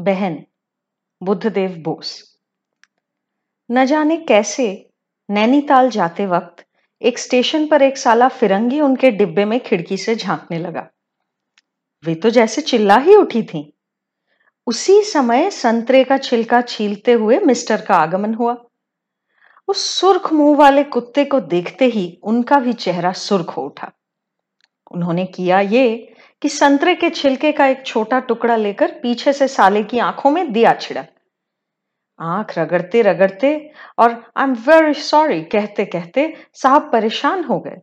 बहन, बुद्धदेव बोस। न जाने कैसे नैनीताल जाते वक्त एक स्टेशन पर एक साला फिरंगी उनके डिब्बे में खिड़की से झांकने लगा। वे तो जैसे चिल्ला ही उठी थीं। उसी समय संतरे का छिलका छीलते हुए मिस्टर का आगमन हुआ। उस सुर्ख मुँह वाले कुत्ते को देखते ही उनका भी चेहरा सुर्ख हो उठा। उन्होंने किया ये कि संतरे के छिलके का एक छोटा टुकड़ा लेकर पीछे से साले की आँखों में दिया छिड़ा। आँख रगड़ते रगड़ते और आई एम वेरी सॉरी कहते कहते साहब परेशान हो गए।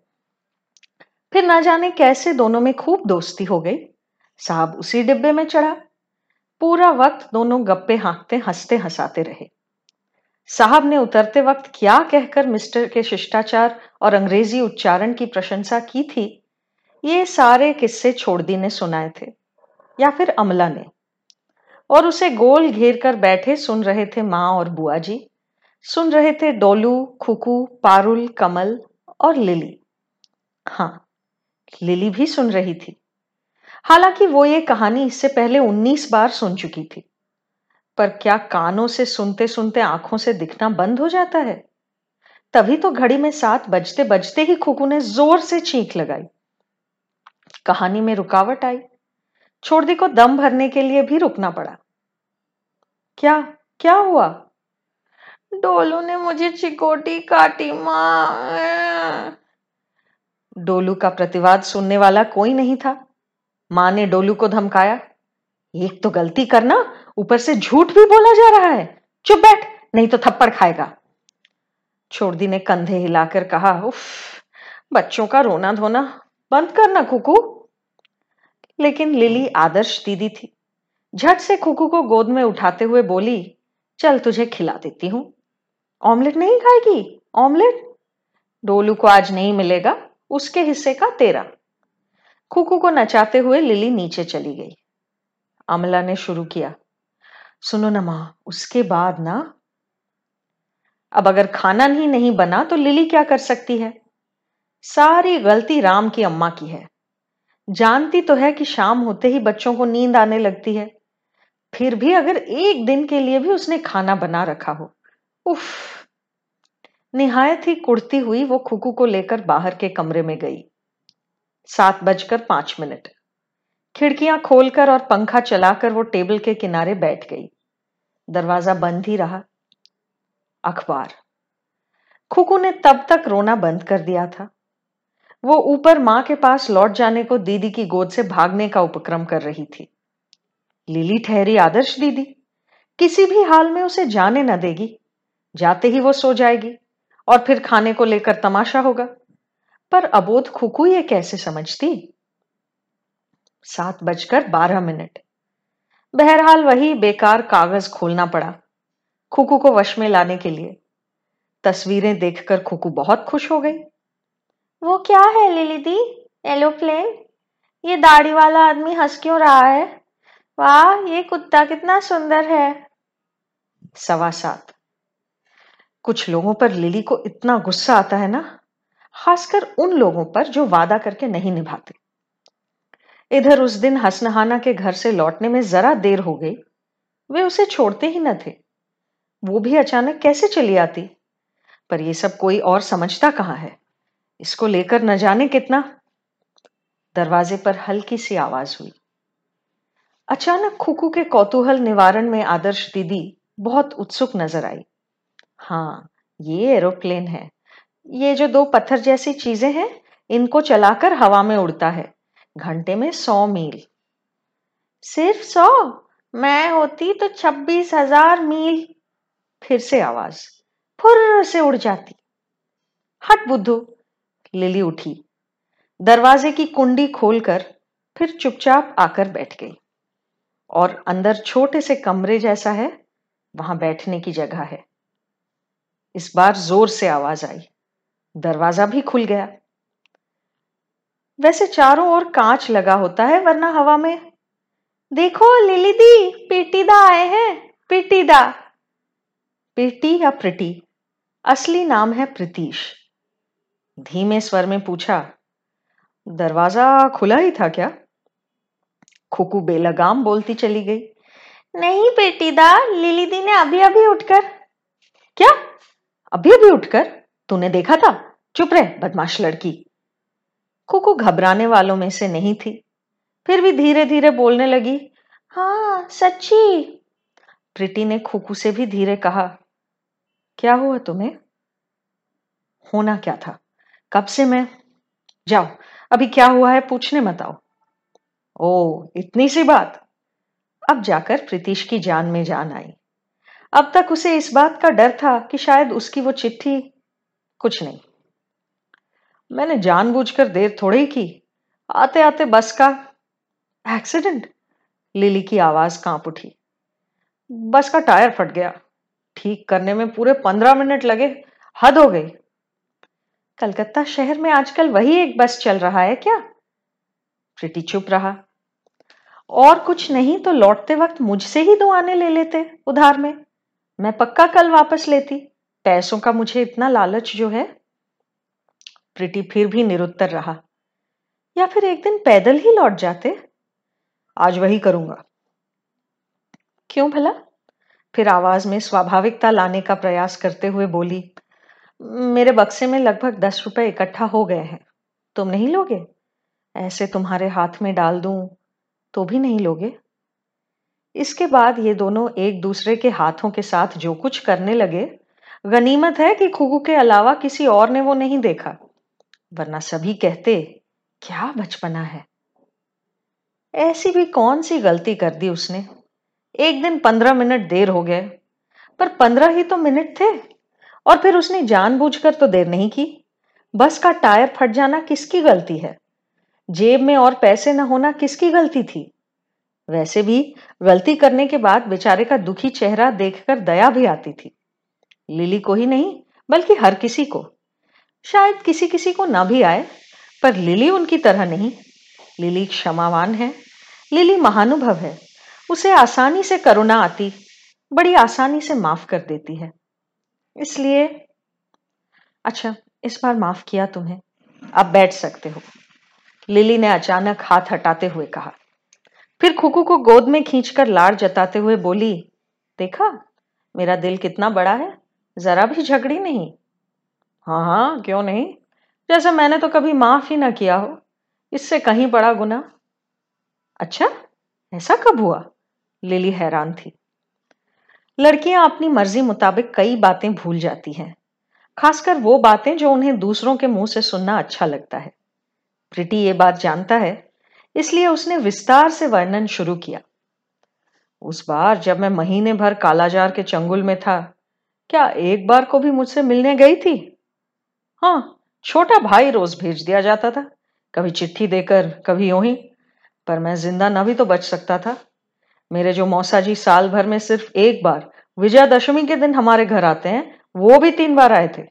फिर ना जाने कैसे दोनों में खूब दोस्ती हो गई। साहब उसी डिब्बे में चढ़ा। पूरा वक्त दोनों गप्पे हाँकते हँसते हंसाते रहे। साहब ने उतरते वक्त क्या कहकर मिस्टर के शिष्टाचार और अंग्रेज़ी उच्चारण की प्रशंसा की थी? ये सारे किस्से छोड़दी ने सुनाए थे, या फिर अमला ने। और उसे गोल घेर कर बैठे सुन रहे थे माँ और बुआ जी, सुन रहे थे डोलू, खुकू, पारुल, कमल और लिली। हाँ लिली भी सुन रही थी। हालाँकि वो ये कहानी इससे पहले 19 बार सुन चुकी थी। पर क्या कानों से सुनते सुनते आँखों से दिखना बंद हो जाता है? तभी तो घड़ी में सात बजते बजते ही खुकू ने ज़ोर से चीख लगाई। कहानी में रुकावट आई। छोड़दी को दम भरने के लिए भी रुकना पड़ा। क्या? क्या हुआ? डोलू ने मुझे चिकोटी काटी, माँ। डोलू का प्रतिवाद सुनने वाला कोई नहीं था। माँ ने डोलू को धमकाया, एक तो गलती करना, ऊपर से झूठ भी बोला जा रहा है। चुप बैठ, नहीं तो थप्पड़ खाएगा। छोड़दी ने कंधे हिलाकर कहा, उफ, बच्चों का रोना धोना बंद करना, कुकू। लेकिन लिली आदर्श दीदी थी। झट से कुकू को गोद में उठाते हुए बोली, चल तुझे खिला देती हूँ। ऑमलेट नहीं खाएगी? ऑमलेट? डोलू को आज नहीं मिलेगा, उसके हिस्से का तेरा। खुकू को नचाते हुए लिली नीचे चली गई। अमला ने शुरू किया, सुनो ना माँ, उसके बाद ना। अब अगर खाना ही नहीं बना तो लिली क्या कर सकती है? सारी गलती राम की अम्मा की है। जानती तो है कि शाम होते ही बच्चों को नींद आने लगती है। फिर भी अगर एक दिन के लिए भी उसने खाना बना रखा हो, उफ। निहायत ही कुड़ती हुई वो खुकू को लेकर बाहर के कमरे में गई। सात बजकर पाँच मिनट। खिड़कियाँ खोलकर और पंखा चलाकर वो टेबल के किनारे बैठ गई। दरवाज़ा बंद ही रहा। अखबार। खुकू ने तब तक रोना बंद कर दिया था। वो ऊपर माँ के पास लौट जाने को दीदी की गोद से भागने का उपक्रम कर रही थी। लिली ठहरी आदर्श दीदी। किसी भी हाल में उसे जाने न देगी। जाते ही वो सो जाएगी और फिर खाने को लेकर तमाशा होगा। पर अबोध खुकू ये कैसे समझती? सात बजकर बारह मिनट। बहरहाल वही बेकार कागज़ खोलना पड़ा खुकू को वश में लाने के लिए। तस्वीरें देखकर खुकू बहुत खुश हो गई। वो क्या है, लिली दी? एलोप्लेन ये दाढ़ी वाला आदमी हंस क्यों रहा है? वाह, ये कुत्ता कितना सुंदर है। सवा सात। कुछ लोगों पर लिली को इतना गुस्सा आता है ना, खासकर उन लोगों पर जो वादा करके नहीं निभाते। इधर उस दिन हसनहाना के घर से लौटने में जरा देर हो गई। वे उसे छोड़ते ही न थे। वो भी अचानक कैसे चली आती? पर ये सब कोई और समझता कहाँ है? इसको लेकर न जाने कितना। दरवाजे पर हल्की सी आवाज़ हुई। अचानक खुकू के कौतूहल निवारण में आदर्श दीदी बहुत उत्सुक नज़र आई। हाँ ये एरोप्लेन है। ये जो दो पत्थर जैसी चीज़ें हैं, इनको चलाकर हवा में उड़ता है। घंटे में सौ मील। सिर्फ़ सौ? मैं होती तो छब्बीस हज़ार मील। फिर से आवाज़। फुर्र से उड़ जाती। हट बुद्धू। लिली उठी। दरवाजे की कुंडी खोलकर फिर चुपचाप आकर बैठ गई। और अंदर छोटे से कमरे जैसा है, वहाँ बैठने की जगह है। इस बार ज़ोर से आवाज़ आई। दरवाज़ा भी खुल गया। वैसे चारों ओर कांच लगा होता है, वरना हवा में। देखो, लिली दी पीटीदा आए हैं पीटीदा पीटी या प्रिटी? असली नाम है प्रीतीश। धीमे स्वर में पूछा, दरवाज़ा खुला ही था क्या? खुकू बेलगाम बोलती चली गई, नहीं बेटीदा लिली दी ने अभी अभी उठकर। क्या? अभी अभी उठकर? तूने देखा था? चुप रहे, बदमाश लड़की। कुकू घबराने वालों में से नहीं थी, फिर भी धीरे धीरे बोलने लगी हाँ सच्ची। प्रीति ने खुकू से भी धीरे कहा, क्या हुआ तुम्हें? होना क्या था? कब से मैं? जाओ, अभी क्या हुआ है पूछने मत आओ। ओ, इतनी सी बात। अब जाकर प्रीतिश की जान में जान आई। अब तक उसे इस बात का डर था कि शायद उसकी वो चिट्ठी कुछ नहीं। मैंने जानबूझकर देर थोड़ी की। आते आते बस का एक्सीडेंट? लिली की आवाज़ काँप उठी। बस का टायर फट गया। ठीक करने में पूरे पंद्रह मिनट लगे। हद हो गई। कलकत्ता शहर में आजकल वही एक बस चल रहा है क्या? प्रीति चुप रहा। और कुछ नहीं तो लौटते वक्त मुझसे ही दो आने ले लेते उधार में। मैं पक्का कल वापस लेती। पैसों का मुझे इतना लालच जो है। प्रीति फिर भी निरुत्तर रहा। या फिर एक दिन पैदल ही लौट जाते? आज वही करूँगा। क्यों भला? फिर आवाज़ में स्वाभाविकता लाने का प्रयास करते हुए बोली मेरे बक्से में लगभग दस रुपए इकट्ठा हो गए हैं। तुम नहीं लोगे? ऐसे तुम्हारे हाथ में डाल दूँ तो भी नहीं लोगे? इसके बाद ये दोनों एक दूसरे के हाथों के साथ जो कुछ करने लगे, गनीमत है कि खुगू के अलावा किसी और ने वो नहीं देखा। वरना सभी कहते, क्या बचपना है? ऐसी भी कौन सी गलती कर दी उसने? एक दिन पंद्रह मिनट देर हो गए, पर पंद्रह ही तो मिनट थे। और फिर उसने जानबूझकर तो देर नहीं की। बस का टायर फट जाना किसकी गलती है? जेब में और पैसे न होना किसकी गलती थी? वैसे भी गलती करने के बाद बेचारे का दुखी चेहरा देखकर दया भी आती थी। लिली को ही नहीं, बल्कि हर किसी को। शायद किसी किसी को ना भी आए, पर लिली उनकी तरह नहीं। लिली क्षमावान है, लिली महानुभव है। उसे आसानी से करुणा आती, बड़ी आसानी से माफ़ कर देती है। इसलिए अच्छा इस बार माफ़ किया तुम्हें। अब बैठ सकते हो। लिली ने अचानक हाथ हटाते हुए कहा। फिर खुकू को गोद में खींचकर लाड़ जताते हुए बोली, देखा, मेरा दिल कितना बड़ा है। जरा भी झगड़ी नहीं। हाँ हाँ क्यों नहीं? जैसे मैंने तो कभी माफ़ ही ना किया हो। इससे कहीं बड़ा गुना अच्छा ऐसा कब हुआ? लिली हैरान थी। लड़कियाँ अपनी मर्ज़ी मुताबिक कई बातें भूल जाती हैं, खासकर वो बातें जो उन्हें दूसरों के मुँह से सुनना अच्छा लगता है। प्रीति ये बात जानता है, इसलिए उसने विस्तार से वर्णन शुरू किया। उस बार जब मैं महीने भर कालाजार के चंगुल में था, क्या एक बार को भी मुझसे मिलने गई थी? हाँ छोटा भाई रोज भेज दिया जाता था, कभी चिट्ठी देकर, कभी यूँ ही, पर मैं ज़िंदा ना भी तो बच सकता था। मेरे जो मौसा जी, साल भर में सिर्फ़ एक बार विजयादशमी के दिन हमारे घर आते हैं, वो भी तीन बार आए थे।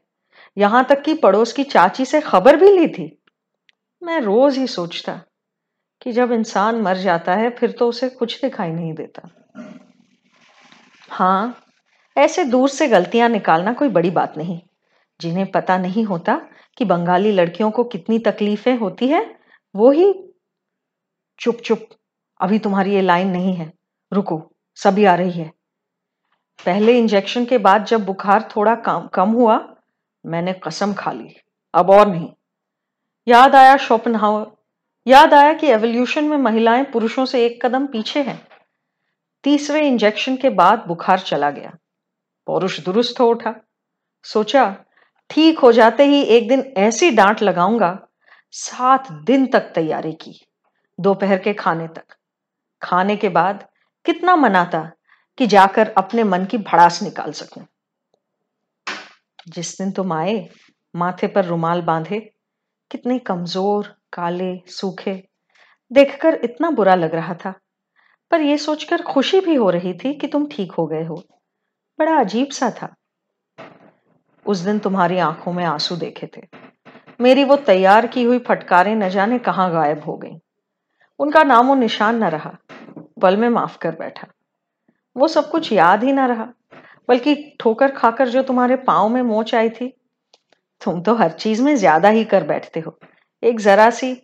यहाँ तक कि पड़ोस की चाची से खबर भी ली थी। मैं रोज ही सोचता कि जब इंसान मर जाता है, फिर तो उसे कुछ दिखाई नहीं देता। हाँ ऐसे दूर से गलतियाँ निकालना कोई बड़ी बात नहीं। जिन्हें पता नहीं होता कि बंगाली लड़कियों को कितनी तकलीफें होती है, वो ही चुप चुप अभी तुम्हारी ये लाइन नहीं है। रुको, सभी आ रही है। पहले इंजेक्शन के बाद जब बुखार थोड़ा कम कम हुआ, मैंने कसम खा ली। अब और नहीं। याद आया शोपनहावर? याद आया कि एवोल्यूशन में महिलाएँ पुरुषों से एक कदम पीछे हैं। तीसरे इंजेक्शन के बाद बुखार चला गया। पौरुष दुरुस्त हो उठा। सोचा, ठीक हो जाते ही एक दिन ऐसी डांट लगाऊँगा, सात दिन तक तैयारी की, दोपहर के खाने तक। खाने के बाद कितना मनाता कि जाकर अपने मन की भड़ास निकाल सकूँ। जिस दिन तुम आए, माथे पर रुमाल बांधे, कितने कमज़ोर, काले, सूखे, देखकर इतना बुरा लग रहा था। पर यह सोचकर खुशी भी हो रही थी कि तुम ठीक हो गए हो। बड़ा अजीब सा था। उस दिन तुम्हारी आँखों में आँसू देखे थे। मेरी वो तैयार की हुई फटकारें न जाने कहाँ गायब हो गई। उनका नामो निशान न रहा। पल में माफ़ कर बैठा। वो सब कुछ याद ही ना रहा, बल्कि ठोकर खाकर जो तुम्हारे पाँव में मोच आई थी, तुम तो हर चीज़ में ज़्यादा ही कर बैठते हो। एक जरा सी,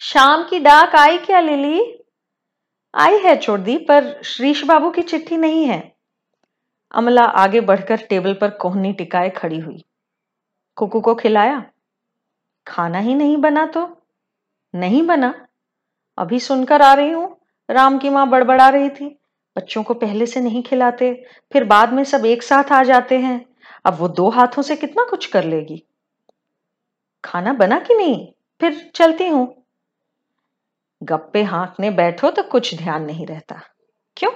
शाम की डाक आई क्या, लिली? आई है छोड़ पर श्रीश बाबू की चिट्ठी नहीं है। अमला आगे बढ़कर टेबल पर कोहनी टिकाए खड़ी हुई। कुकू को खिलाया? खाना ही नहीं बना तो? नहीं बना। अभी सुनकर आ रही हूँ। राम की माँ बड़बड़ा रही थी। बच्चों को पहले से नहीं खिलाते, फिर बाद में सब एक साथ आ जाते हैं। अब वो दो हाथों से कितना कुछ कर लेगी। खाना बना कि नहीं? फिर चलती हूँ। गप्पे हाँकने बैठो तो कुछ ध्यान नहीं रहता। क्यों?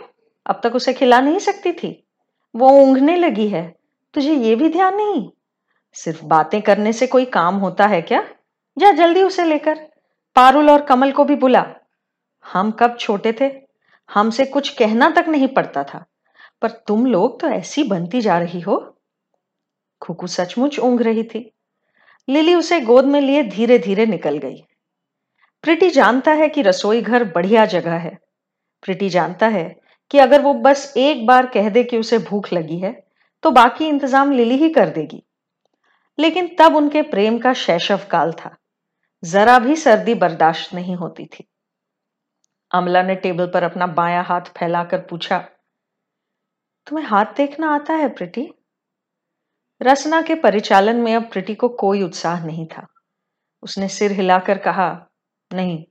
अब तक उसे खिला नहीं सकती थी। वो ऊंघने लगी है। तुझे ये भी ध्यान नहीं? सिर्फ़ बातें करने से कोई काम होता है क्या? जा जल्दी उसे लेकर। पारुल और कमल को भी बुला। हम कब छोटे थे? हमसे कुछ कहना तक नहीं पड़ता था। पर तुम लोग तो ऐसी बनती जा रही हो। खुकू सचमुच ऊंघ रही थी। लिली उसे गोद में लिए धीरे धीरे निकल गई। प्रिटी जानता है कि रसोई घर बढ़िया जगह है। प्रिटी जानता है कि अगर वो बस एक बार कह दे कि उसे भूख लगी है तो बाकी इंतज़ाम लिली ही कर देगी। लेकिन तब उनके प्रेम का शैशव काल था। जरा भी सर्दी बर्दाश्त नहीं होती थी। अमला ने टेबल पर अपना बायां हाथ फैलाकर पूछा, तुम्हें हाथ देखना आता है, प्रीति? रसना के परिचालन में अब प्रीति को कोई उत्साह नहीं था। उसने सिर हिलाकर कहा, नहीं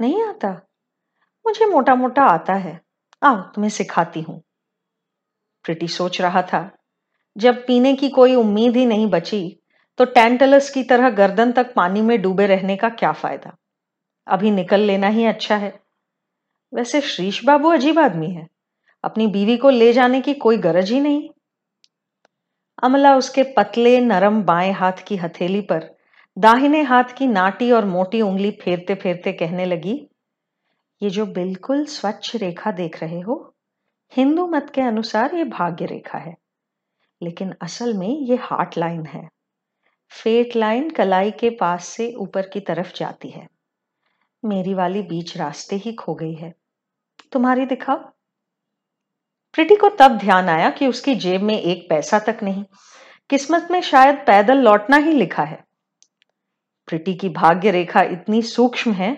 नहीं आता। मुझे मोटा मोटा आता है। आओ, तुम्हें सिखाती हूँ। प्रीति सोच रहा था, जब पीने की कोई उम्मीद ही नहीं बची तो टेंटलस की तरह गर्दन तक पानी में डूबे रहने का क्या फ़ायदा? अभी निकल लेना ही अच्छा है। वैसे श्रीश बाबू अजीब आदमी है। अपनी बीवी को ले जाने की कोई गरज ही नहीं। अमला उसके पतले, नरम बाएँ हाथ की हथेली पर दाहिने हाथ की नाटी और मोटी उंगली फेरते फेरते कहने लगी, ये जो बिल्कुल स्वच्छ रेखा देख रहे हो, हिंदू मत के अनुसार ये भाग्य रेखा है। लेकिन असल में ये हार्ट लाइन है। फेट लाइन कलाई के पास से ऊपर की तरफ़ जाती है। मेरी वाली बीच रास्ते ही खो गई है। तुम्हारी दिखाओ। प्रीति को तब ध्यान आया कि उसकी जेब में एक पैसा तक नहीं, किस्मत में शायद पैदल लौटना ही लिखा है। प्रिटी की भाग्य रेखा इतनी सूक्ष्म है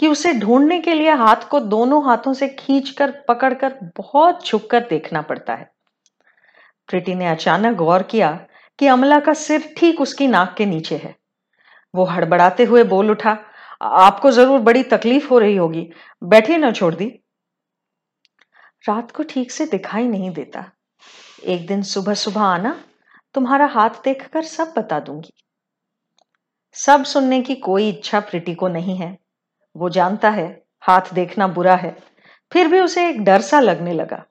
कि उसे ढूँढने के लिए हाथ को दोनों हाथों से खींचकर, पकड़कर, बहुत झुककर देखना पड़ता है। प्रिटी ने अचानक गौर किया कि अमला का सिर ठीक उसकी नाक के नीचे है। वो हड़बड़ाते हुए बोल उठा आपको ज़रूर बड़ी तकलीफ़ हो रही होगी। बैठिए ना, छोड़ दी। रात को ठीक से दिखाई नहीं देता। एक दिन सुबह सुबह आना, तुम्हारा हाथ देखकर सब बता दूँगी। सब सुनने की कोई इच्छा प्रीति को नहीं है। वो जानता है, हाथ देखना बुरा है। फिर भी उसे एक डर सा लगने लगा।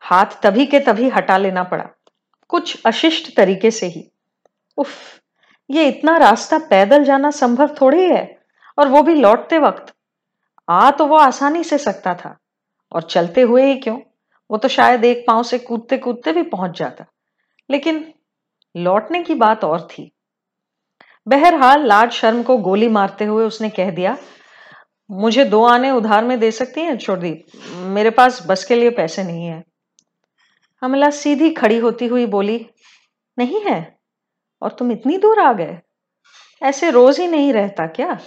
हाथ तभी के तभी हटा लेना पड़ा। कुछ अशिष्ट तरीके से ही। उफ, ये इतना रास्ता पैदल जाना संभव थोड़ी है? और वो भी लौटते वक्त। आ तो वो आसानी से सकता था। और चलते हुए ही क्यों? वो तो शायद एक पाँव से कूदते कूदते भी पहुँच जाता। लेकिन लौटने की बात और थी। बहरहाल लाज शर्म को गोली मारते हुए उसने कह दिया, मुझे दो आने उधार में दे सकती हैं छोड़ी मेरे पास बस के लिए पैसे नहीं है। हमला सीधी खड़ी होती हुई बोली, नहीं है? और तुम इतनी दूर आ गए? ऐसे रोज ही नहीं रहता क्या?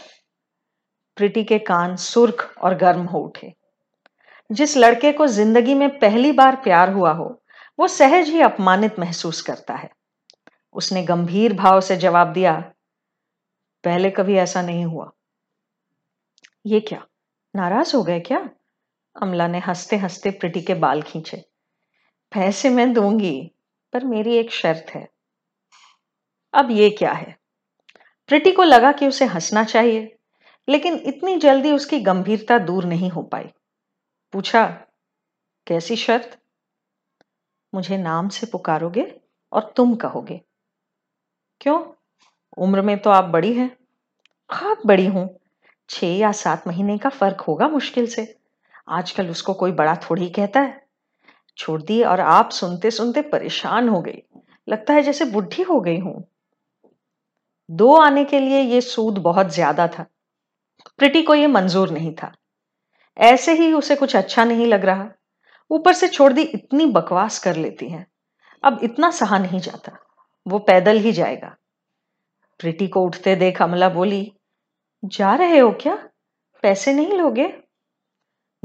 प्रीति के कान सुर्ख और गर्म हो उठे। जिस लड़के को ज़िंदगी में पहली बार प्यार हुआ हो, वो सहज ही अपमानित महसूस करता है। उसने गंभीर भाव से जवाब दिया, पहले कभी ऐसा नहीं हुआ। ये क्या? नाराज़ हो गए क्या? अमला ने हँसते हँसते प्रीति के बाल खींचे। पैसे मैं दूँगी, पर मेरी एक शर्त है। अब ये क्या है? प्रीति को लगा कि उसे हंसना चाहिए। लेकिन इतनी जल्दी उसकी गंभीरता दूर नहीं हो पाई। पूछा, कैसी शर्त? मुझे नाम से पुकारोगे और तुम कहोगे। क्यों? उम्र में तो आप बड़ी हैं। खाक बड़ी हूँ। छह या सात महीने का फ़र्क होगा मुश्किल से। आजकल उसको कोई बड़ा थोड़ी कहता है। छोड़ दी और आप सुनते सुनते परेशान हो गई। लगता है जैसे बुढ़ी हो गई हूँ। दो आने के लिए यह सूद बहुत ज़्यादा था। प्रिटी को यह मंजूर नहीं था। ऐसे ही उसे कुछ अच्छा नहीं लग रहा। ऊपर से छोड़ दी, इतनी बकवास कर लेती है। अब इतना सहा नहीं जाता। वो पैदल ही जाएगा। प्रीति को उठते देख अमला बोली, जा रहे हो क्या? पैसे नहीं लोगे?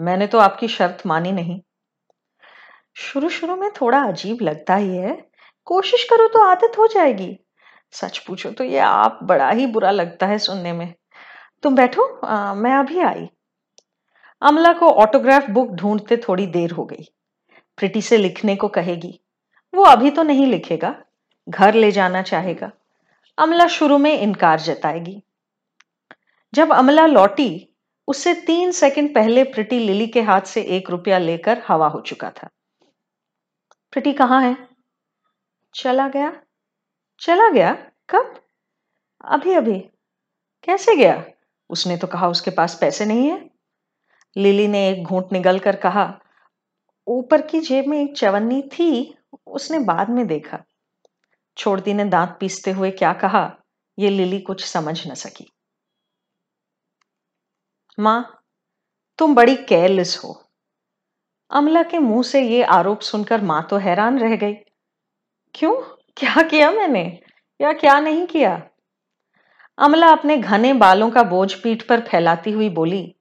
मैंने तो आपकी शर्त मानी नहीं। शुरू शुरू में थोड़ा अजीब लगता ही है। कोशिश करो तो आदत हो जाएगी। सच पूछो तो ये आप बड़ा ही बुरा लगता है सुनने में। तुम बैठो आ, मैं अभी आई। अमला को ऑटोग्राफ बुक ढूंढते थोड़ी देर हो गई। प्रिटी से लिखने को कहेगी वो अभी तो नहीं लिखेगा घर ले जाना चाहेगा। अमला शुरू में इनकार जताएगी। जब अमला लौटी उससे तीन सेकंड पहले प्रिटी लिली के हाथ से एक रुपया लेकर हवा हो चुका था। प्रिटी कहाँ है? चला गया। चला गया? कब? अभी अभी। कैसे गया? उसने तो कहा उसके पास पैसे नहीं है। लिली ने एक घूंट निगल कर कहा, ऊपर की जेब में एक चवन्नी थी, उसने बाद में देखा। छोड़ती ने दांत पीसते हुए क्या कहा, ये लिली कुछ समझ न सकी। माँ, तुम बड़ी केयरलेस हो। अमला के मुँह से ये आरोप सुनकर माँ तो हैरान रह गई। क्यों? क्या किया मैंने? या क्या नहीं किया? अमला अपने घने बालों का बोझ पीठ पर फैलाती हुई बोली,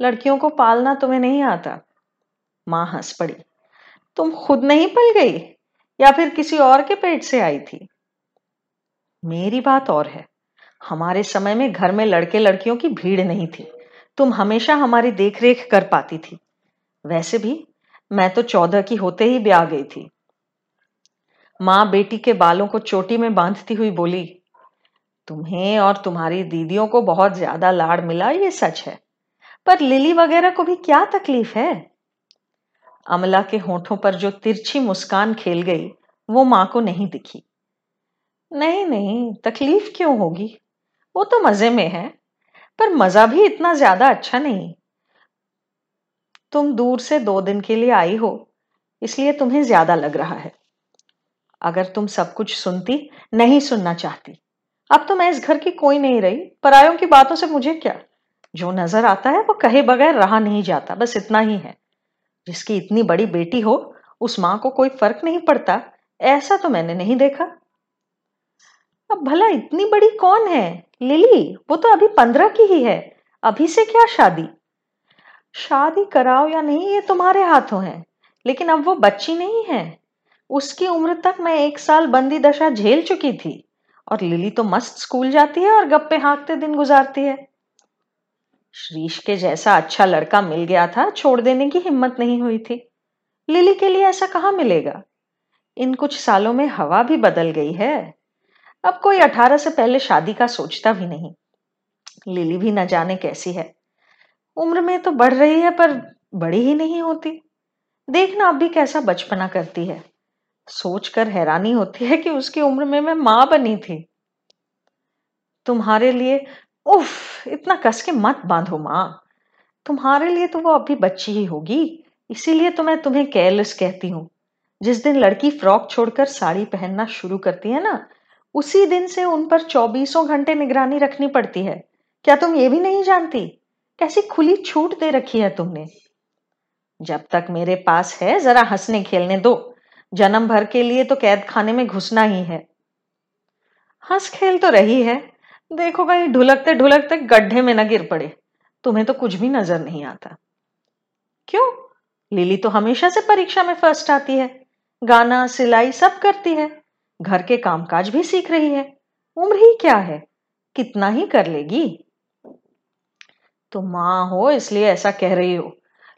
लड़कियों को पालना तुम्हें नहीं आता? माँ हंस पड़ी, तुम खुद नहीं पल गई? या फिर किसी और के पेट से आई थी? मेरी बात और है। हमारे समय में घर में लड़के लड़कियों की भीड़ नहीं थी। तुम हमेशा हमारी देखरेख कर पाती थी। वैसे भी, मैं तो चौदह की होते ही ब्याह गई थी। माँ बेटी के बालों को चोटी में बांधती हुई बोली तुम्हें और तुम्हारी दीदियों को बहुत ज़्यादा लाड़ मिला, ये सच है। पर लिली वगैरह को भी क्या तकलीफ़ है? अमला के होठों पर जो तिरछी मुस्कान खेल गई, वो माँ को नहीं दिखी। नहीं नहीं, तकलीफ़ क्यों होगी? वो तो मज़े में है, पर मज़ा भी इतना ज़्यादा अच्छा नहीं। तुम दूर से दो दिन के लिए आई हो, इसलिए तुम्हें ज़्यादा लग रहा है। अगर तुम सब कुछ सुनती, नहीं सुनना चाहती। अब तो मैं इस घर की कोई नहीं रही, परायों की बातों से मुझे क्या? जो नज़र आता है वो कहे बगैर रहा नहीं जाता, बस इतना ही है। जिसकी इतनी बड़ी बेटी हो, उस माँ को कोई फ़र्क नहीं पड़ता, ऐसा तो मैंने नहीं देखा। अब भला इतनी बड़ी कौन है? लिली, वो तो अभी पंद्रह की ही है, अभी से क्या शादी? शादी कराओ या नहीं, ये तुम्हारे हाथों है, लेकिन अब वो बच्ची नहीं है। उसकी उम्र तक मैं एक साल बंदी दशा झेल चुकी थी। और लिली तो मस्त स्कूल जाती है और गप्पे हाँकते दिन गुजारती है। श्रीश के जैसा अच्छा लड़का मिल गया था, छोड़ देने की हिम्मत नहीं हुई थी। लिली के लिए ऐसा कहाँ मिलेगा? इन कुछ सालों में हवा भी बदल गई है। अब कोई अठारह से पहले शादी का सोचता भी नहीं। लिली भी न जाने कैसी है। उम्र में तो बढ़ रही है पर बड़ी ही नहीं होती। देखना अब भी कैसा बचपना करती है। सोचकर हैरानी होती है कि उसकी उम्र में मैं माँ बनी थी। तुम्हारे लिए, उफ, इतना कस के मत बांधो माँ। तुम्हारे लिए तो वो अभी बच्ची ही होगी, इसीलिए तो मैं तुम्हें केयरलेस कहती हूँ। जिस दिन लड़की फ्रॉक छोड़कर साड़ी पहनना शुरू करती है ना, उसी दिन से उन पर चौबीसों घंटे निगरानी रखनी पड़ती है। क्या तुम ये भी नहीं जानती? कैसी खुली छूट दे रखी है तुमने। जब तक मेरे पास है, जरा हंसने खेलने दो। जन्म भर के लिए तो कैद खाने में घुसना ही है। हंस खेल तो रही है। देखो कहीं ढुलकते ढुलकते गड्ढे में न गिर पड़े। तुम्हें तो कुछ भी नज़र नहीं आता। क्यों? लिली तो हमेशा से परीक्षा में फ़र्स्ट आती है। गाना, सिलाई सब करती है। घर के कामकाज भी सीख रही है। उम्र ही क्या है? कितना ही कर लेगी। तो माँ हो, इसलिए ऐसा कह रही हो।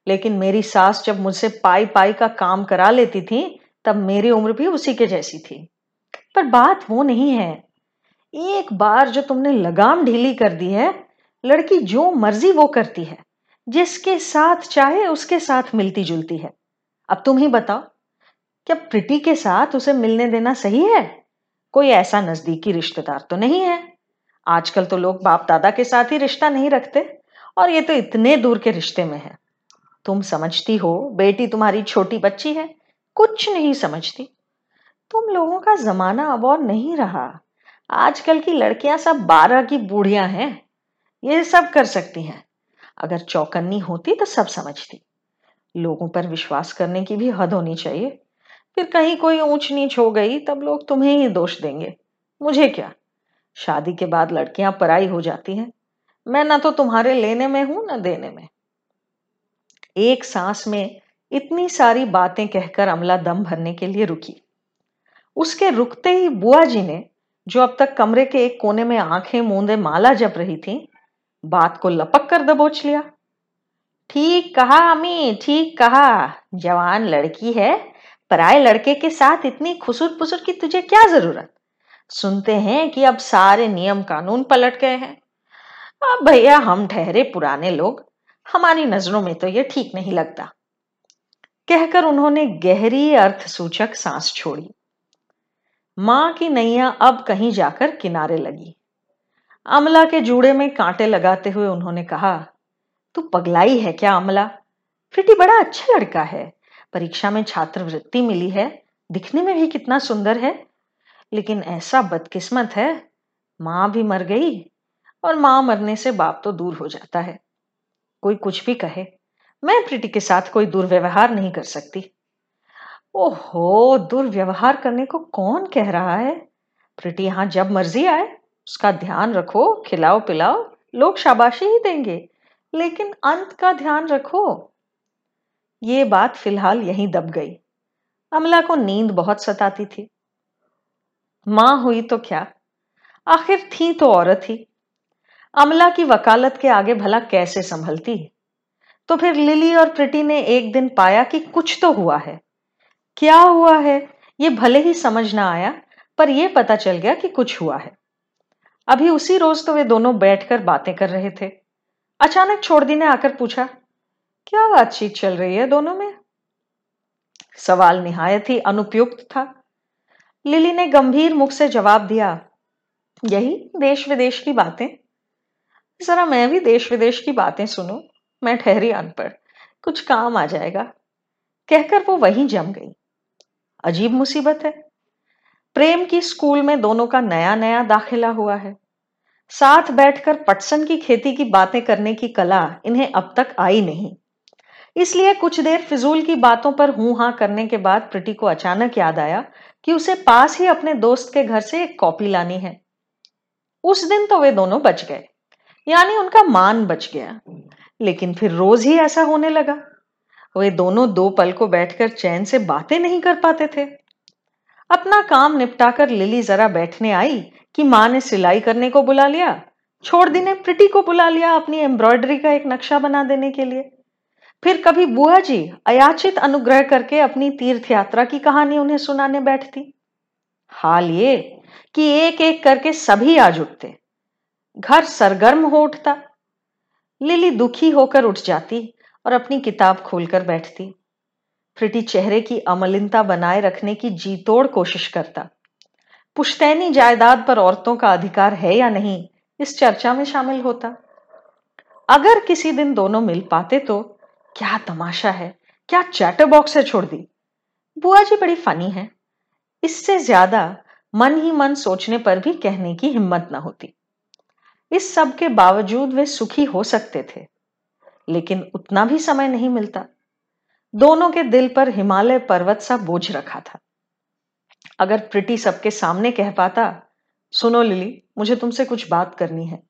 लेकिन मेरी सास जब मुझसे पाई पाई का काम करा लेती थी तब मेरी उम्र भी उसी के जैसी थी। पर बात वो नहीं है। एक बार जो तुमने लगाम ढीली कर दी है, लड़की जो मर्ज़ी वो करती है, जिसके साथ चाहे उसके साथ मिलती जुलती है। अब तुम ही बताओ, क्या प्रिटी के साथ उसे मिलने देना सही है? कोई ऐसा नजदीकी रिश्तेदार तो नहीं है। आजकल तो लोग बाप दादा के साथ ही रिश्ता नहीं रखते, और ये तो इतने दूर के रिश्ते में है। तुम समझती हो, बेटी तुम्हारी छोटी बच्ची है कुछ नहीं समझती। तुम लोगों का जमाना अब और नहीं रहा। आजकल की लड़कियाँ सब बारह की बूढ़िया हैं। ये सब कर सकती हैं। अगर चौकन्नी होती तो सब समझती। लोगों पर विश्वास करने की भी हद होनी चाहिए। फिर कहीं कोई ऊंच नीच हो गई, तब लोग तुम्हें ही दोष देंगे। मुझे क्या? शादी के बाद लड़कियाँ पराई हो जाती हैं। मैं ना तो तुम्हारे लेने में हूँ, ना देने में। एक सांस में इतनी सारी बातें कहकर अमला दम भरने के लिए रुकी। उसके रुकते ही बुआ जी ने, जो अब तक कमरे के एक कोने में आँखें मूंदे माला जप रही थी, बात को लपक कर दबोच लिया। ठीक कहा अमी ठीक कहा। जवान लड़की है, पराए लड़के के साथ इतनी खुसुर पुसुर की तुझे क्या ज़रूरत? सुनते हैं कि अब सारे नियम कानून पलट गए हैं। अब भैया, हम ठहरे पुराने लोग, हमारी नज़रों में तो ये ठीक नहीं लगता। कहकर उन्होंने गहरी अर्थ सूचक सांस छोड़ी। माँ की नैया अब कहीं जाकर किनारे लगी। अमला के जूड़े में कांटे लगाते हुए उन्होंने कहा, तू पगलाई है क्या अमला? फिटी बड़ा अच्छा लड़का है। परीक्षा में छात्रवृत्ति मिली है। दिखने में भी कितना सुंदर है। लेकिन ऐसा बदकिस्मत है, माँ भी मर गई और माँ मरने से बाप तो दूर हो जाता है। कोई कुछ भी कहे। मैं प्रीति के साथ कोई दुर्व्यवहार नहीं कर सकती। ओहो, दुर्व्यवहार करने को कौन कह रहा है? प्रीति यहाँ जब मर्ज़ी आए, उसका ध्यान रखो, खिलाओ पिलाओ, लोग शाबाशी ही देंगे, लेकिन अंत का ध्यान रखो। ये बात फ़िलहाल यहीं दब गई। अमला को नींद बहुत सताती थी। माँ हुई तो क्या? आखिर थी तो औरत ही। अमला की वकालत के आगे भला कैसे संभलती? तो फिर लिली और प्रिटी ने एक दिन पाया कि कुछ तो हुआ है। क्या हुआ है? ये भले ही समझ ना आया, पर यह पता चल गया कि कुछ हुआ है। अभी उसी रोज तो वे दोनों बैठकर बातें कर रहे थे। अचानक छोड़दी ने आकर पूछा, क्या बातचीत चल रही है दोनों में? सवाल निहायत ही अनुपयुक्त था। लिली ने गंभीर मुख से जवाब दिया, यही देश विदेश की बातें। जरा मैं भी देश विदेश की बातें सुनूं। मैं ठहरी अनपढ़ कुछ काम आ जाएगा। कहकर वो वहीं जम गई। अजीब मुसीबत है। प्रेम की स्कूल में दोनों का नया नया दाखिला हुआ है। साथ बैठकर पटसन की खेती की बातें करने की कला इन्हें अब तक आई नहीं। इसलिए कुछ देर फिजूल की बातों पर हूँ हाँ करने के बाद प्रीति को अचानक याद आया कि उसे पास ही अपने दोस्त के घर से एक कॉपी लानी है। उस दिन तो वे दोनों बच गए। यानी उनका मान बच गया। लेकिन फिर रोज ही ऐसा होने लगा। वे दोनों दो पल को बैठकर चैन से बातें नहीं कर पाते थे। अपना काम निपटाकर लिली जरा बैठने आई कि माँ ने सिलाई करने को बुला लिया, छोड़ दी ने प्रिटी को बुला लिया अपनी एम्ब्रॉयडरी का एक नक्शा बना देने के लिए। फिर कभी बुआ जी अयाचित अनुग्रह करके अपनी तीर्थ यात्रा की कहानी उन्हें सुनाने बैठती। हाल ये कि एक एक करके सभी आज उठते। घर सरगर्म हो उठता। लिली दुखी होकर उठ जाती और अपनी किताब खोलकर बैठती। प्रिटी चेहरे की अमलिनता बनाए रखने की जीतोड़ कोशिश करता। पुश्तैनी जायदाद पर औरतों का अधिकार है या नहीं, इस चर्चा में शामिल होता। अगर किसी दिन दोनों मिल पाते तो क्या तमाशा है, क्या चैटर बॉक्स है छोड़ दी। बुआ जी बड़ी फनी है। इससे ज़्यादा मन ही मन सोचने पर भी कहने की हिम्मत ना होती। इस सब के बावजूद वे सुखी हो सकते थे। लेकिन उतना भी समय नहीं मिलता। दोनों के दिल पर हिमालय पर्वत सा बोझ रखा था। अगर प्रिटी सबके सामने कह पाता, सुनो लिली, मुझे तुमसे कुछ बात करनी है।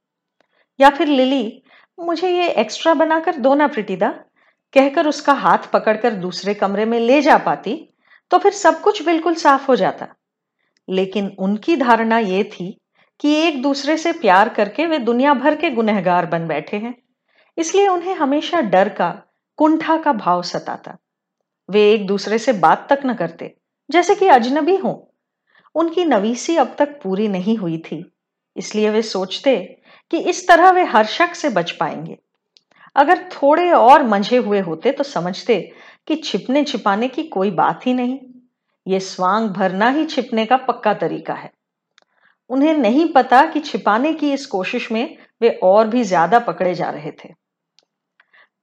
या फिर, लिली, मुझे ये एक्स्ट्रा बनाकर दो ना प्रिटीदा कहकर उसका हाथ पकड़कर दूसरे कमरे में ले जा पाती तो फिर सब कुछ बिल्कुल साफ़ हो जाता। लेकिन उनकी धारणा यह थी कि एक दूसरे से प्यार करके वे दुनिया भर के गुनहगार बन बैठे हैं। इसलिए उन्हें हमेशा डर का, कुंठा का भाव सताता। वे एक दूसरे से बात तक न करते, जैसे कि अजनबी हों। उनकी नवीसी अब तक पूरी नहीं हुई थी। इसलिए वे सोचते कि इस तरह वे हर शक से बच पाएँगे। अगर थोड़े और मंझे हुए होते तो समझते कि छिपने छिपाने की कोई बात ही नहीं। ये स्वांग भरना ही छिपने का पक्का तरीका है। उन्हें नहीं पता कि छिपाने की इस कोशिश में वे और भी ज़्यादा पकड़े जा रहे थे।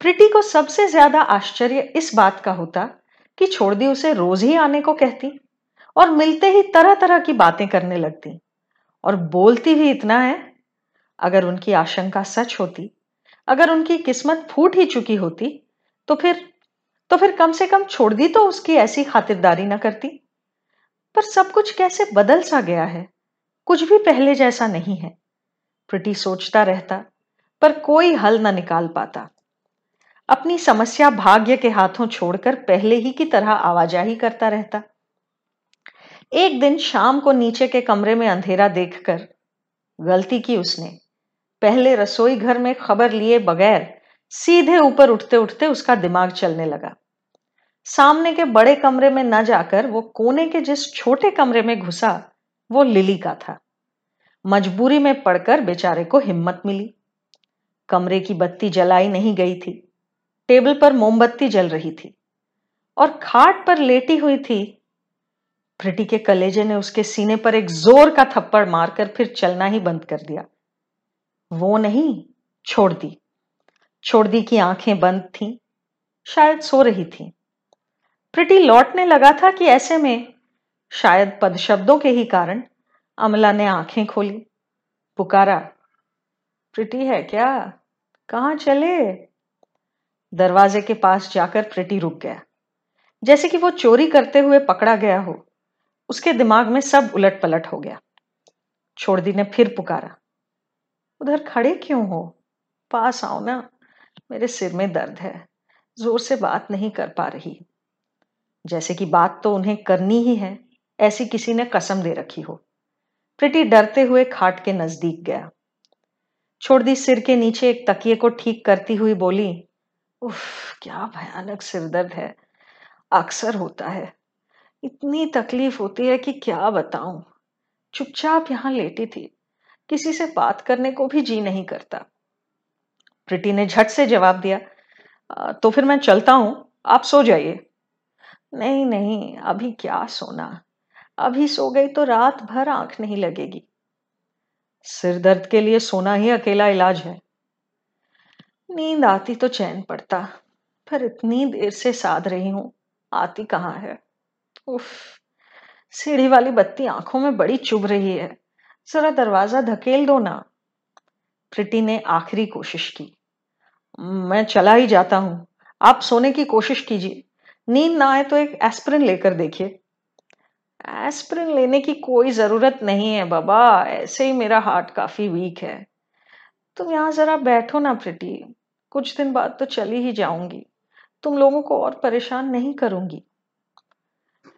प्रीति को सबसे ज़्यादा आश्चर्य इस बात का होता कि छोड़ दी उसे रोज ही आने को कहती और मिलते ही तरह तरह की बातें करने लगती और बोलती भी इतना है, अगर उनकी आशंका सच होती, अगर उनकी किस्मत फूट ही चुकी होती तो फिर तो फिर कम से कम छोड़ दी तो उसकी ऐसी खातिरदारी ना करती। पर सब कुछ कैसे बदल सा गया है? कुछ भी पहले जैसा नहीं है। प्रिटी सोचता रहता, पर कोई हल न निकाल पाता। अपनी समस्या भाग्य के हाथों छोड़कर पहले ही की तरह आवाजाही करता रहता। एक दिन शाम को नीचे के कमरे में अंधेरा देखकर, गलती की उसने। पहले रसोई घर में खबर लिए बगैर सीधे ऊपर उठते उठते उसका दिमाग चलने लगा। सामने के बड़े कमरे में न जाकर वो कोने के जिस छोटे कमरे में घुसा वो लिली का था। मजबूरी में पड़कर बेचारे को हिम्मत मिली। कमरे की बत्ती जलाई नहीं गई थी। टेबल पर मोमबत्ती जल रही थी और खाट पर लेटी हुई थी। प्रिटी के कलेजे ने उसके सीने पर एक ज़ोर का थप्पड़ मारकर फिर चलना ही बंद कर दिया। वो नहीं, छोड़ दी। छोड़ दी की आँखें बंद थीं। शायद सो रही थी। प्रिटी लौटने लगा था कि ऐसे में शायद पद शब्दों के ही कारण अमला ने आँखें खोली। पुकारा प्रिटी है क्या? कहाँ चले? दरवाजे के पास जाकर प्रिटी रुक गया। जैसे कि वो चोरी करते हुए पकड़ा गया हो, उसके दिमाग में सब उलट पलट हो गया। छोड़दी ने फिर पुकारा, उधर खड़े क्यों हो? पास आओ ना, मेरे सिर में दर्द है, ज़ोर से बात नहीं कर पा रही। जैसे कि बात तो उन्हें करनी ही है ऐसी किसी ने कसम दे रखी हो। प्रिटी डरते हुए खाट के नज़दीक गया। छोड़ दी सिर के नीचे, एक तकिए को ठीक करती हुई बोली, उफ, क्या भयानक सिरदर्द है। अक्सर होता है। इतनी तकलीफ़ होती है कि क्या बताऊँ। चुपचाप यहाँ लेटी थी। किसी से बात करने को भी जी नहीं करता। प्रिटी ने झट से जवाब दिया तो फिर मैं चलता हूँ। आप सो जाइए। नहीं नहीं, अभी क्या सोना। अभी सो गई तो रात भर आँख नहीं लगेगी। सिर दर्द के लिए सोना ही अकेला इलाज है। नींद आती तो चैन पड़ता, पर इतनी देर से साध रही हूँ, आती कहाँ है? उफ, सीढ़ी वाली बत्ती आँखों में बड़ी चुभ रही है। जरा दरवाज़ा धकेल दो ना। प्रिटी ने आखिरी कोशिश की। मैं चला ही जाता हूँ। आप सोने की कोशिश कीजिए। नींद ना आए तो एक एस्प्रिन लेकर देखिए। एस्प्रिन लेने की कोई ज़रूरत नहीं है बाबा, ऐसे ही मेरा हार्ट काफ़ी वीक है। तुम यहाँ जरा बैठो ना प्रिटी कुछ दिन बाद तो चली ही जाऊँगी। तुम लोगों को और परेशान नहीं करूँगी।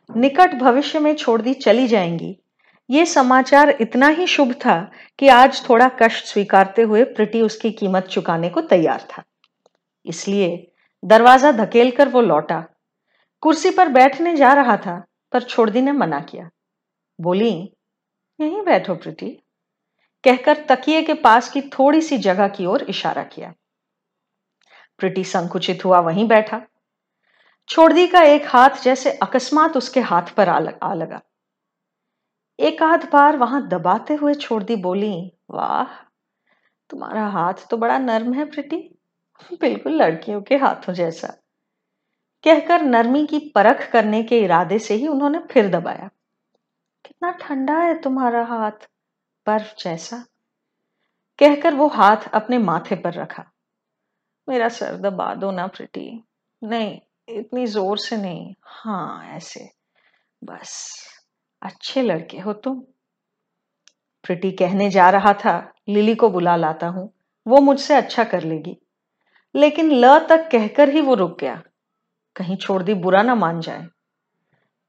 निकट भविष्य में छोड़ दी चली जाएँगी। ये समाचार इतना ही शुभ था कि आज थोड़ा कष्ट स्वीकारते हुए प्रिटी उसकी कीमत चुकाने को तैयार था। इसलिए दरवाज़ा धकेलकर वो लौटा। कुर्सी पर बैठने जा रहा था। पर छोड़दी ने मना किया। बोली यहीं बैठो प्रीति। कहकर तकिए के पास की थोड़ी सी जगह की ओर इशारा किया। प्रीति संकुचित हुआ वहीं बैठा। छोड़दी का एक हाथ जैसे अकस्मात उसके हाथ पर आ, लगा। एक आध बार वहाँ दबाते हुए छोड़दी बोली वाह तुम्हारा हाथ तो बड़ा नर्म है प्रीति। बिल्कुल लड़कियों के हाथों जैसा। कहकर नरमी की परख करने के इरादे से ही उन्होंने फिर दबाया। कितना ठंडा है तुम्हारा हाथ, बर्फ़ जैसा। कहकर वो हाथ अपने माथे पर रखा। मेरा सर दबा दो ना प्रिटी नहीं, इतनी ज़ोर से नहीं। हाँ ऐसे। बस, अच्छे लड़के हो तुम। प्रिटी कहने जा रहा था, लिली को बुला लाता हूँ। वो मुझसे अच्छा कर लेगी। लेकिन ल तक कहकर ही वो रुक गया। कहीं छोड़ दी, बुरा ना मान जाए।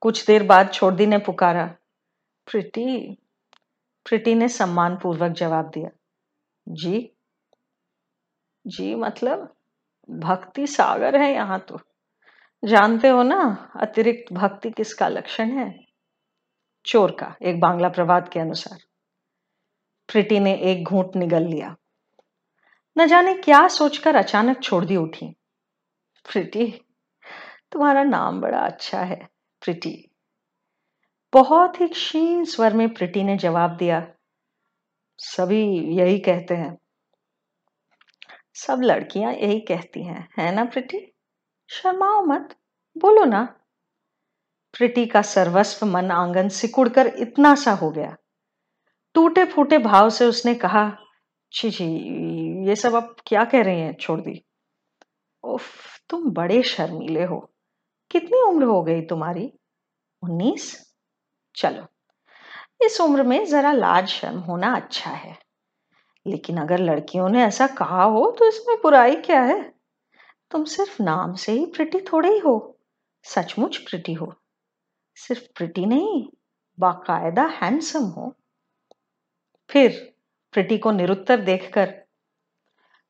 कुछ देर बाद छोड़ दी ने पुकारा। प्रिटी प्रिटी ने सम्मान पूर्वक जवाब दिया। जी? जी मतलब भक्ति सागर है यहाँ तो। जानते हो ना, अतिरिक्त भक्ति किसका लक्षण है? चोर का, एक बांग्ला प्रवाद के अनुसार। प्रिटी ने एक घूंट निगल लिया। न जाने क्या सोचकर अचानक छोड़ दी उठी। प्रिटी तुम्हारा नाम बड़ा अच्छा है प्रिटी बहुत ही क्षीण स्वर में प्रिटी ने जवाब दिया। सभी यही कहते हैं। सब लड़कियाँ यही कहती हैं, है ना प्रिटी शर्माओ मत, बोलो ना। प्रिटी का सर्वस्व मन आँगन सिकुड़कर इतना सा हो गया। टूटे फूटे भाव से उसने कहा, छी छी, ये सब आप क्या कह रही हैं? छोड़ दी। उफ, तुम बड़े शर्मीले हो। कितनी उम्र हो गई तुम्हारी? उन्नीस? चलो। इस उम्र में जरा लाज शर्म होना अच्छा है। लेकिन अगर लड़कियों ने ऐसा कहा हो तो इसमें बुराई क्या है? तुम सिर्फ़ नाम से ही प्रिटी थोड़े ही हो। सचमुच प्रिटी हो। सिर्फ़ प्रिटी नहीं, बाकायदा हैंडसम हो। फिर प्रिटी को निरुत्तर देखकर,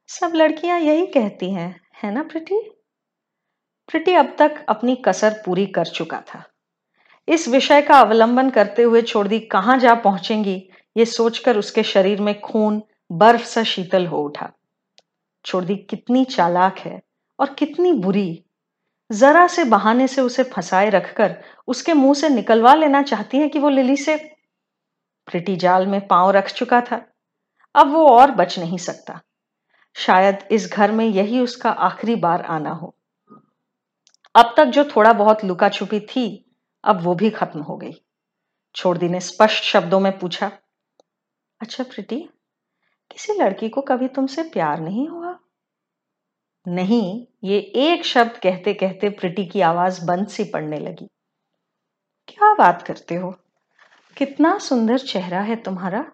सब लड़कियाँ यही कहती हैं, है ना प्रिटी? प्रिटी अब तक अपनी कसर पूरी कर चुका था। इस विषय का अवलंबन करते हुए छोड़ कहाँ जा पहुंचेंगी, ये सोचकर उसके शरीर में खून बर्फ़ सा शीतल हो उठा। छोड़ कितनी चालाक है और कितनी बुरी। जरा से बहाने से उसे फंसाए रखकर उसके मुँह से निकलवा लेना चाहती है कि वो लिली से? प्रिटी जाल में पाँव रख चुका था। अब वो और बच नहीं सकता। शायद इस घर में यही उसका आखिरी बार आना हो। अब तक जो थोड़ा बहुत लुका छुपी थी, अब वो भी खत्म हो गई। छोड़दी ने स्पष्ट शब्दों में पूछा अच्छा प्रीति, किसी लड़की को कभी तुमसे प्यार नहीं हुआ? नहीं, ये एक शब्द कहते कहते प्रीति की आवाज़ बंद सी पड़ने लगी। क्या बात करते हो? कितना सुंदर चेहरा है तुम्हारा।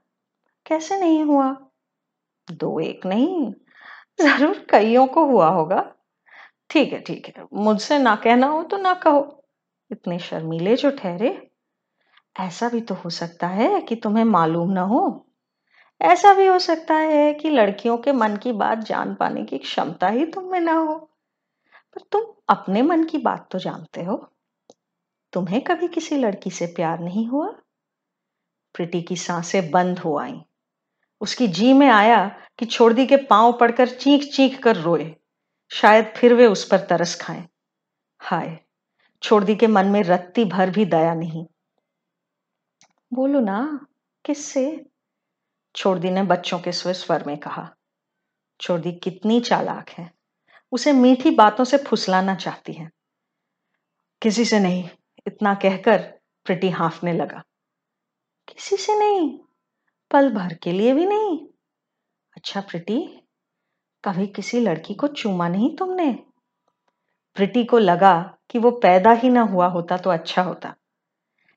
कैसे नहीं हुआ? दो एक नहीं, ज़रूर कईयों को हुआ होगा। ठीक है ठीक है। मुझसे ना कहना हो तो ना कहो। इतने शर्मीले जो ठहरे। ऐसा भी तो हो सकता है कि तुम्हें मालूम ना हो। ऐसा भी हो सकता है कि लड़कियों के मन की बात जान पाने की क्षमता ही तुम में ना हो। पर तुम अपने मन की बात तो जानते हो। तुम्हें कभी किसी लड़की से प्यार नहीं हुआ? प्रीति की साँसें बंद हो आई। उसकी जी में आया कि छोड़ दी के पाँव पड़कर चीख चीख कर रोए। शायद फिर वे उस पर तरस खाएँ। हाय, छोड़दी के मन में रत्ती भर भी दया नहीं। बोलो ना, किससे? छोड़दी ने बच्चों के स्वर स्वर में कहा। छोड़दी कितनी चालाक है। उसे मीठी बातों से फुसलाना चाहती है। किसी से नहीं, इतना कहकर प्रिटी हाफने लगा। किसी से नहीं, पल भर के लिए भी नहीं। अच्छा प्रिटी कभी किसी लड़की को चूमा नहीं तुमने? प्रिटी को लगा कि वो पैदा ही ना हुआ होता तो अच्छा होता।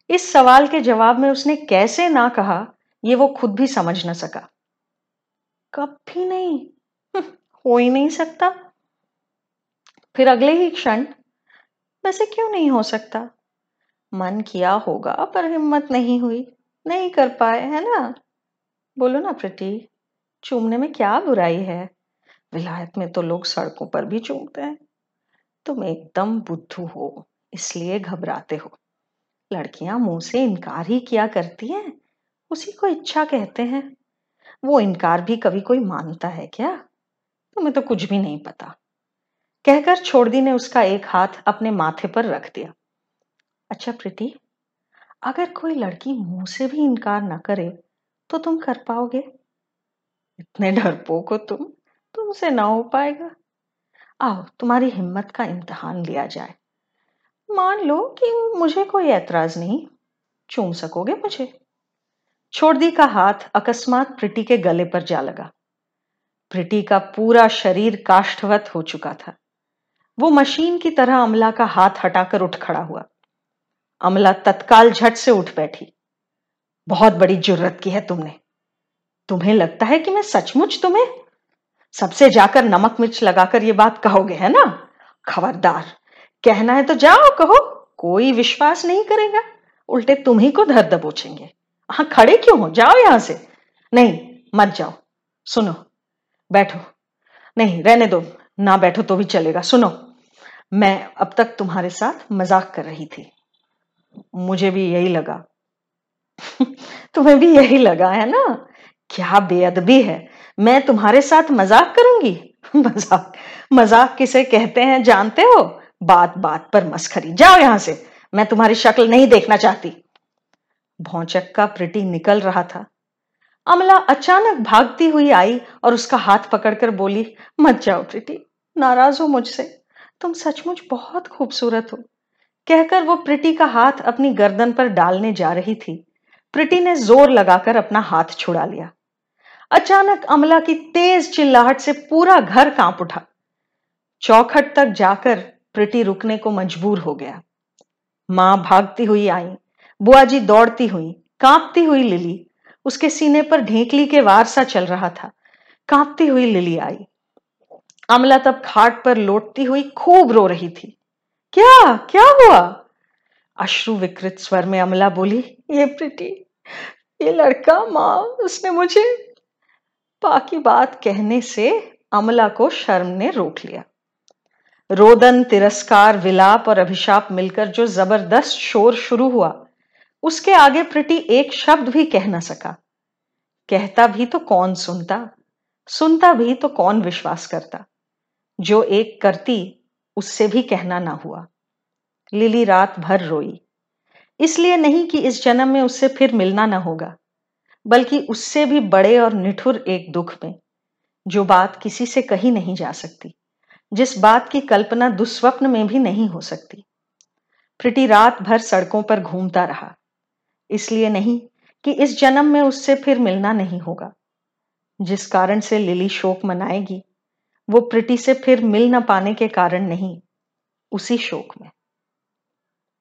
इस सवाल के जवाब में उसने कैसे ना कहा ये वो खुद भी समझ ना सका। कभी नहीं। हम्म, हो ही नहीं सकता। फिर अगले ही क्षण वैसे क्यों नहीं हो सकता? मन किया होगा पर हिम्मत नहीं हुई। नहीं कर पाए है ना? बोलो ना प्रिटी चूमने में क्या बुराई है? विलायत में तो लोग सड़कों पर भी चूमते हैं। तुम एकदम बुद्धू हो, इसलिए घबराते हो। लड़कियाँ मुँह से इनकार ही किया करती हैं, उसी को इच्छा कहते हैं। वो इनकार भी कभी कोई मानता है क्या? तुम्हें तो कुछ भी नहीं पता। कहकर छोड़दी ने उसका एक हाथ अपने माथे पर रख दिया। अच्छा प्रीति, अगर कोई लड़की मुँह से भी इनकार ना करे तो तुम कर पाओगे? इतने डरपोक हो तुम। तुमसे ना हो पाएगा। आओ, तुम्हारी हिम्मत का इम्तहान लिया जाए। मान लो कि मुझे कोई ऐतराज नहीं। चूम सकोगे मुझे। छोड़दी का हाथ अकस्मात प्रिटी के गले पर जा लगा। प्रिटी का पूरा शरीर काष्ठवत हो चुका था। वो मशीन की तरह अमला का हाथ हटाकर उठ खड़ा हुआ। अमला तत्काल झट से उठ बैठी। बहुत बड़ी जुर्रत की है तुमने। तुम्हें लगता है कि मैं सचमुच तुम्हें सबसे जाकर नमक मिर्च लगाकर ये बात कहोगे, है ना? खबरदार। कहना है तो जाओ, कहो। कोई विश्वास नहीं करेगा। उल्टे तुम ही को धर दबोचेंगे। हाँ खड़े क्यों हो? जाओ यहाँ से। नहीं, मत जाओ। सुनो। बैठो। नहीं, रहने दो। ना बैठो तो भी चलेगा। सुनो। मैं अब तक तुम्हारे साथ मज़ाक कर रही थी। मुझे भी यही लगा। तुम्हें भी यही लगा, है ना? क्या बेअदबी है। मैं तुम्हारे साथ मज़ाक करूँगी? मज़ाक। मज़ाक किसे कहते हैं, जानते हो? बात बात पर मस्खरी जाओ यहाँ से। मैं तुम्हारी शक्ल नहीं देखना चाहती। भौचक का प्रिटी निकल रहा था। अमला अचानक भागती हुई आई और उसका हाथ पकड़कर बोली, मत जाओ प्रिटी नाराज़ हो मुझसे। तुम सचमुच बहुत खूबसूरत हो। कहकर वो प्रिटी का हाथ अपनी गर्दन पर डालने जा रही थी। प्रिटी ने ज़ोर लगाकर अपना हाथ छुड़ा लिया। अचानक अमला की तेज चिल्लाहट से पूरा घर काँप उठा। चौखट तक जाकर प्रिटी रुकने को मजबूर हो गया। माँ भागती हुई आई, बुआ जी दौड़ती हुई, कांपती हुई लिली, उसके सीने पर ढेंकली के वार सा चल रहा था। कांपती हुई लिली आई। अमला तब खाट पर लौटती हुई खूब रो रही थी। क्या? क्या हुआ? अश्रु विकृत स्वर में अमला बोली, ये प्रीति, ये लड़का माँ, उसने मुझे बाकी बात कहने से अमला को शर्म ने रोक लिया। रोदन, तिरस्कार, विलाप और अभिशाप मिलकर जो ज़बरदस्त शोर शुरू हुआ, उसके आगे प्रिटी एक शब्द भी कह ना सका। कहता भी तो कौन सुनता? सुनता भी तो कौन विश्वास करता? जो एक करती, उससे भी कहना ना हुआ। लिली रात भर रोई। इसलिए नहीं कि इस जन्म में उससे फिर मिलना ना होगा। बल्कि उससे भी बड़े और निठुर एक दुख में, जो बात किसी से कही नहीं जा सकती, जिस बात की कल्पना दुस्वप्न में भी नहीं हो सकती। प्रिटी रात भर सड़कों पर घूमता रहा, इसलिए नहीं कि इस जन्म में उससे फिर मिलना नहीं होगा। जिस कारण से लिली शोक मनाएगी, वो प्रिटी से फिर मिल न पाने के कारण नहीं, उसी शोक में।